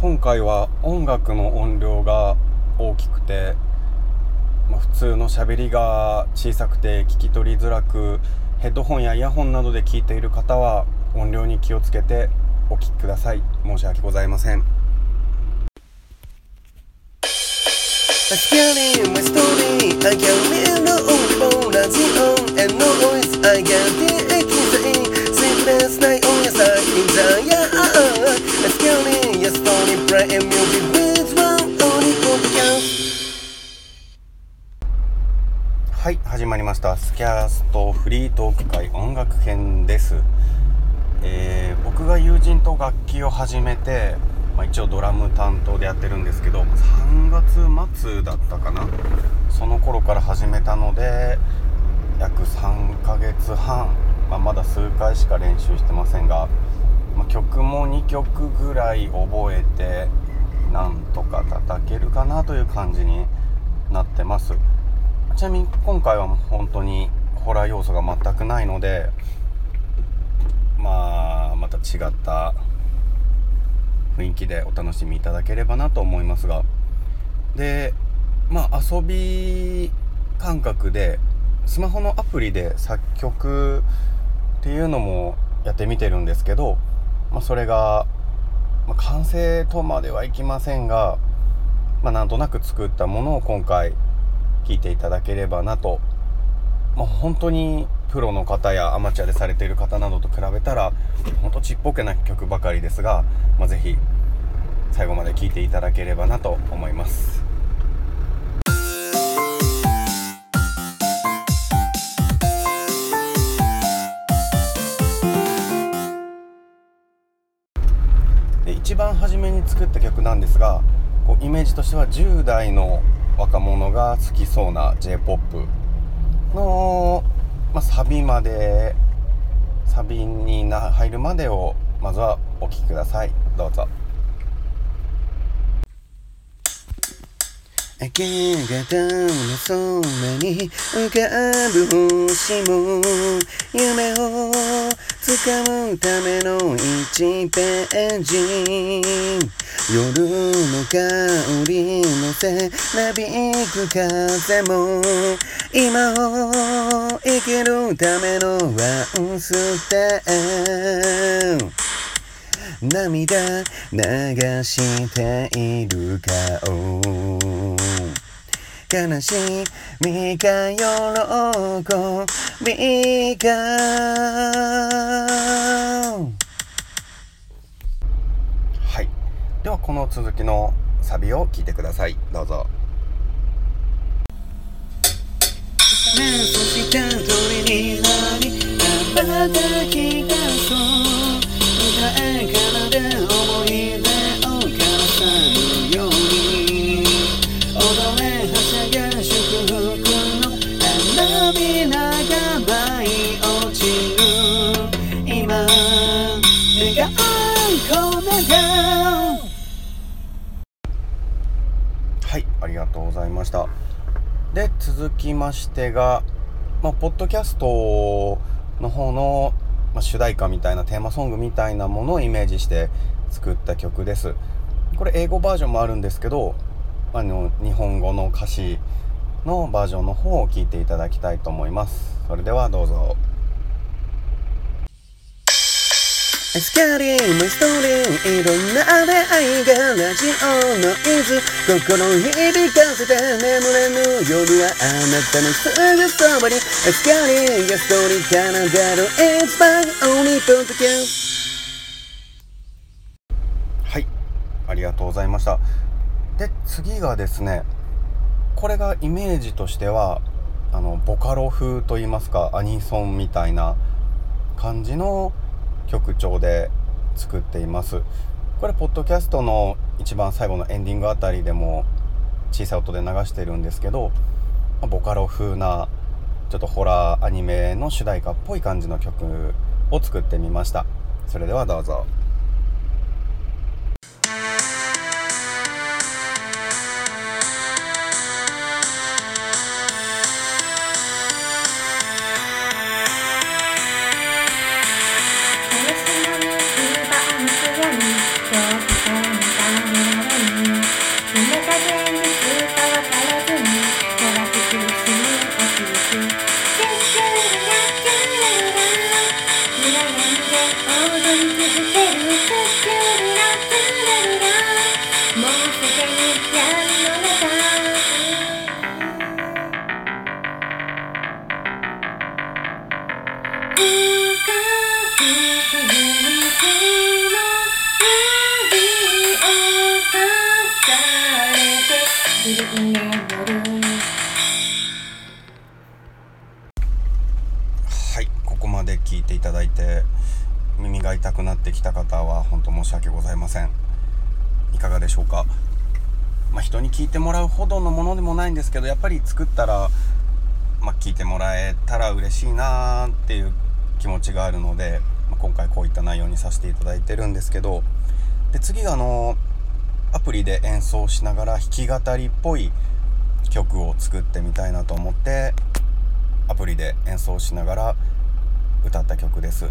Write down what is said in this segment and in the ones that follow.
今回は音楽の音量が大きくて、まあ、普通の喋りが小さくて聞き取りづらくヘッドホンやイヤホンなどで聞いている方は音量に気をつけてお聞きください申し訳ございません Scaring my story, I can live no own as on and noise I get the はい始まりました。スキャストフリートーク会音楽編です、えー僕が友人と楽器を始めて、まあ、一応ドラム担当でやってるんですけど3月末だったかな？その頃から始めたので約3ヶ月半、まあ、まだ数回しか練習してませんが、まあ曲も2曲ぐらい覚えてなんとか叩けるかなという感じになってます。ちなみに今回はもう本当にホラー要素が全くないのでまあまた違った雰囲気でお楽しみいただければなと思いますが。でまあ遊び感覚でスマホのアプリで作曲っていうのもやってみてるんですけど、まあ、それが、まあ完成とまではいきませんが、まあ、なんとなく作ったものを今回聞いていただければなと、まあ、本当にプロの方やアマチュアでされている方などと比べたら本当ちっぽけな曲ばかりですが、まあ、ぜひ最後まで聴いていただければなと思います。番初めに作った曲なんですがこうイメージとしては10代の若者が好きそうな j p o p の、まあ、サビまでサビに入るまでをまずはお聴きください。どうぞ。I can't get down そんなに浮かぶ星も夢を掴むための1ページ。夜の香りのせなびく風も今を生きるためのワンステップ涙流している顔。悲しみか喜びかはい。ではこの続きのサビを聴いてください。どうぞ。ねそした鳥になり羽ばたき出そ踊れはしゃげ祝福の花びらが舞い落ちる今願い込めたはいありがとうございました。で続きましてがまあポッドキャストの方の、まあ、主題歌みたいなテーマソングみたいなものをイメージして作った曲です。これ英語バージョンもあるんですけどあの日本語の歌詞のバージョンの方を聞いていただきたいと思います。それではどうぞ。Scary my story いろんな出会いがラジオの伊豆心響かせて眠れぬ夜はあなたのすぐそばに。Scary がストーリーから出る It's my only podcast はい。ありがとうございましたで次がですねこれがイメージとしてはあのボカロ風といいますかアニソンみたいな感じの曲調で作っています。これポッドキャストの一番最後のエンディングあたりでも小さい音で流してるんですけどボカロ風なちょっとホラーアニメの主題歌っぽい感じの曲を作ってみました。それではどうぞ「はいここまで聞いていただいて耳が痛くなってきた方は本当申し訳ございません。いかがでしょうか？まあ、人に聞いてもらうほどのものでもないんですけどやっぱり作ったら、まあ、聞いてもらえたら嬉しいなーっていう気持ちがあるので、まあ今回こういった内容にさせていただいてるんですけどで次があのアプリで演奏しながら弾き語りっぽい曲を作ってみたいなと思ってアプリで演奏しながら歌った曲です。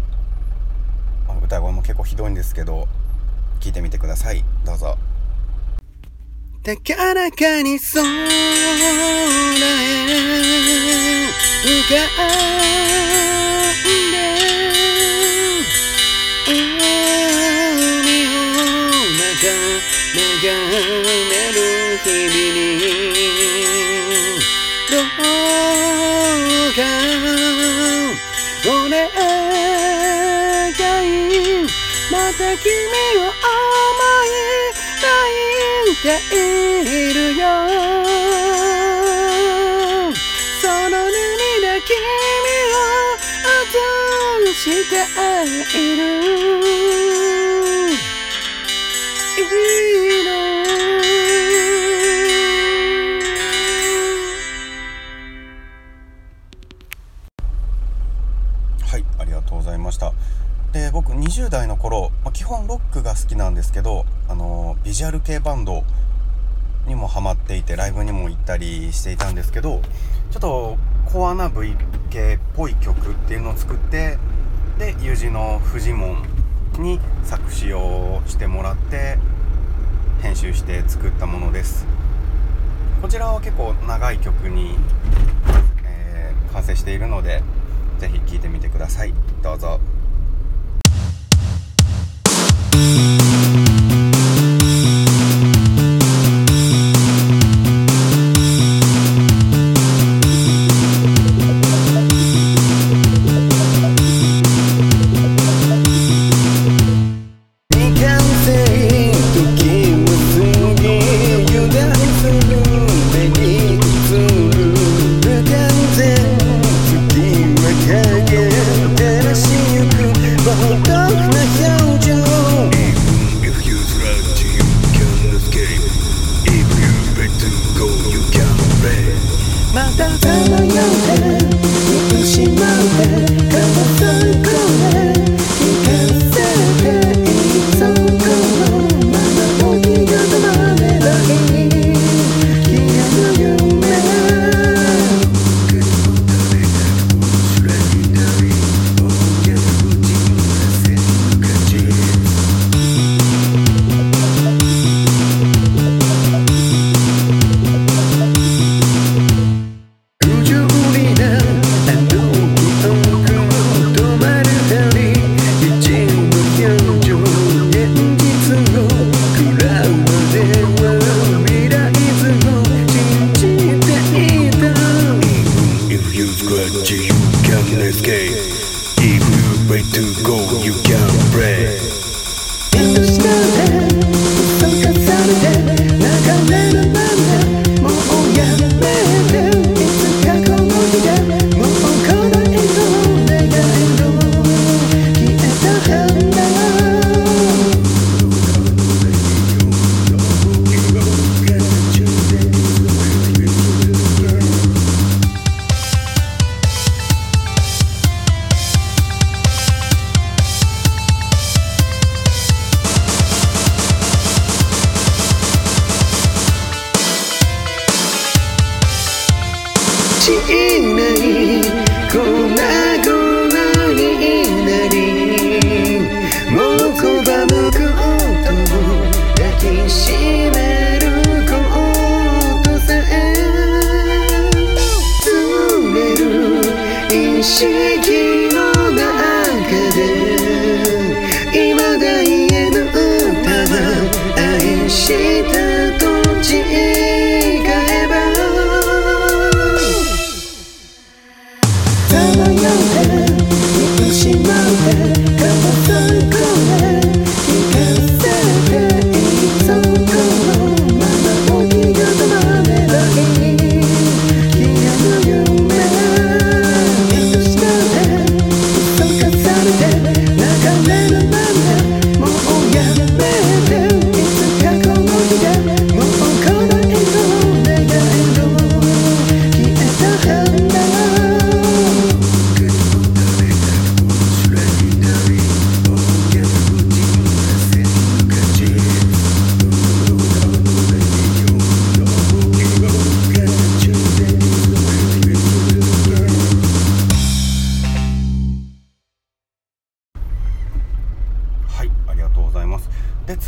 まあ歌声も結構ひどいんですけど聞いてみてください。どうぞ。高らかに空へ浮かんめる日々にどうかお願いまた君を思い泣いているよその涙君を映している20代の頃、まあ基本ロックが好きなんですけどあのビジュアル系バンドにもハマっていてライブにも行ったりしていたんですけどちょっとコアな V 系っぽい曲っていうのを作ってで友人のフジモンに作詞をしてもらって編集して作ったものです。こちらは結構長い曲に、えー完成しているのでぜひ聴いてみてください。どうぞ。Thank you. またさまよっ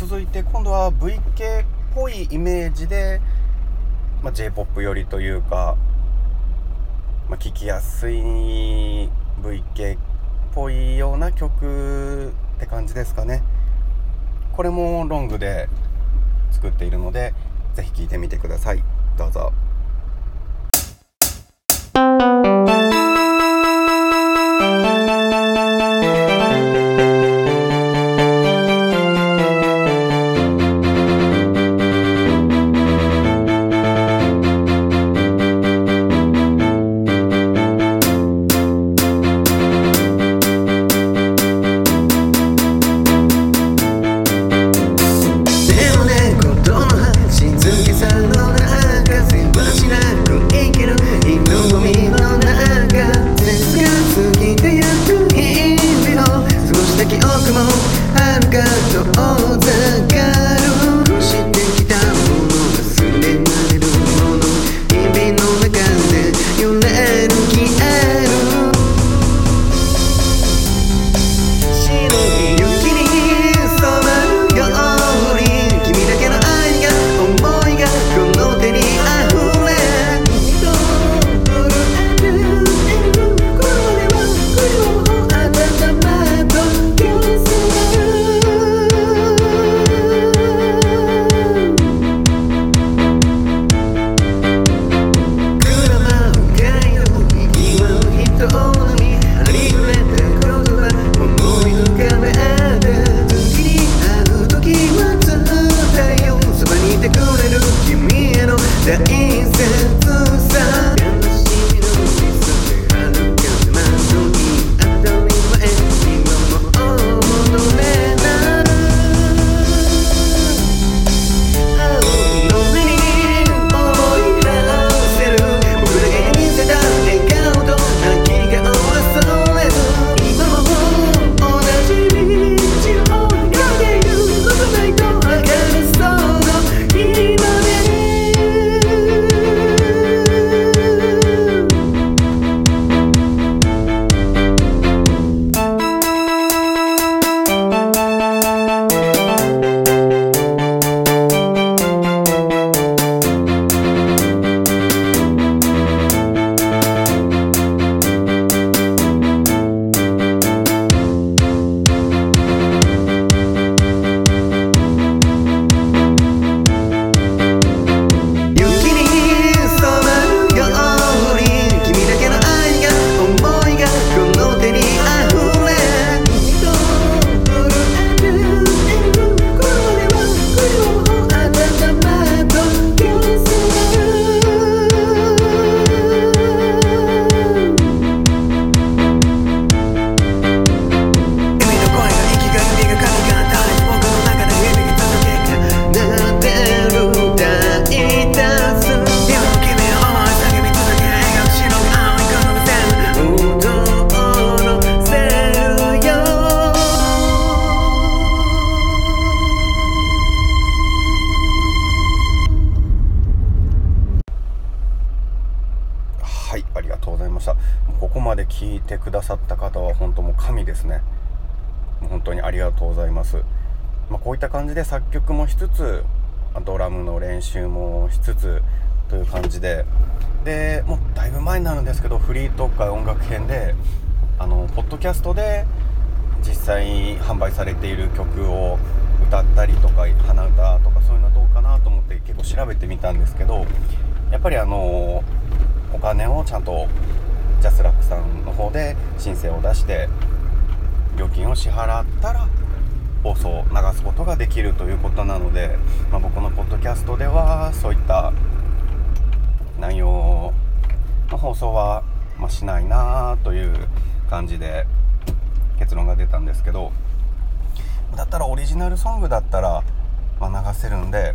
続いて今度は VK っぽいイメージで、まあ、j p o p 寄りというか、まあ、聴きやすい VK っぽいような曲って感じですかね。これもロングで作っているので是非聴いてみてください。どうぞ。つドラムの練習もしつつという感じで。でもうだいぶ前になるんですけどフリートーク会音楽編であのポッドキャストで実際に販売されている曲を歌ったりとか鼻歌とかそういうのはどうかなと思って結構調べてみたんですけどやっぱりあのお金をちゃんとジャスラックさんの方で申請を出して料金を支払ったら放送を流すことができるということなので、まあ、僕のポッドキャストではそういった内容の放送は、ま、しないなという感じで結論が出たんですけどだったらオリジナルソングだったら、ま、流せるんで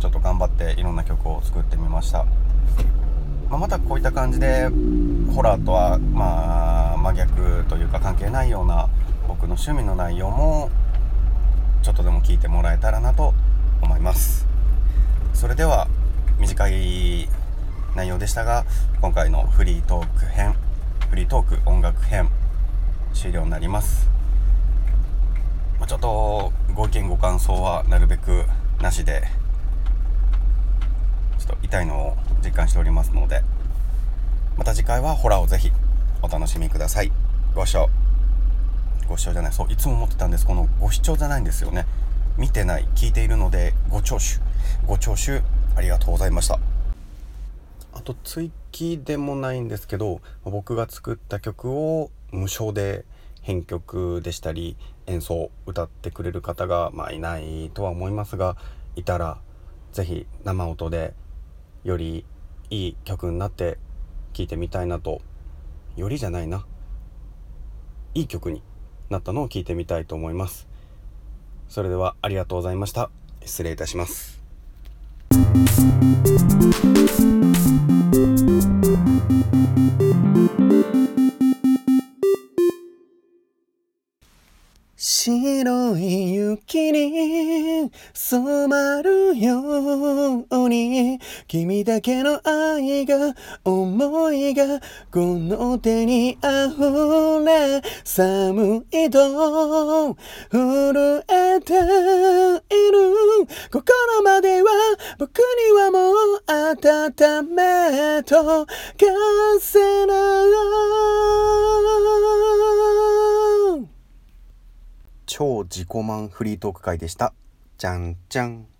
ちょっと頑張っていろんな曲を作ってみました、まあ、またこういった感じでホラーとはまあ真逆というか関係ないような僕の趣味の内容もちょっとでも聞いてもらえたらなと思います。それでは短い内容でしたが今回のフリートーク編フリートーク音楽編終了になります、ちょっとご意見ご感想はなるべくなしでちょっと痛いのを実感しておりますのでまた次回はホラーをぜひお楽しみください。ご視聴ご視聴じゃないそういつも思ってたんです。このご視聴じゃないんですよね。見てない聞いているのでご聴取。ご聴取ありがとうございました。あと追記でもないんですけど僕が作った曲を無償で編曲でしたり演奏歌ってくれる方がまあいないとは思いますがいたら是非生音でよりいい曲になって聴いてみたいなと。よりじゃないな。いい曲に。なったのを聞いてみたいと思います。それではありがとうございました。失礼いたします。白い雪に染まる。ように君だけの愛が思いがこの手に溢れ寒いと震えている。心までは僕にはもう温めとかせない超自己満フリートーク会でした。じゃんじゃん。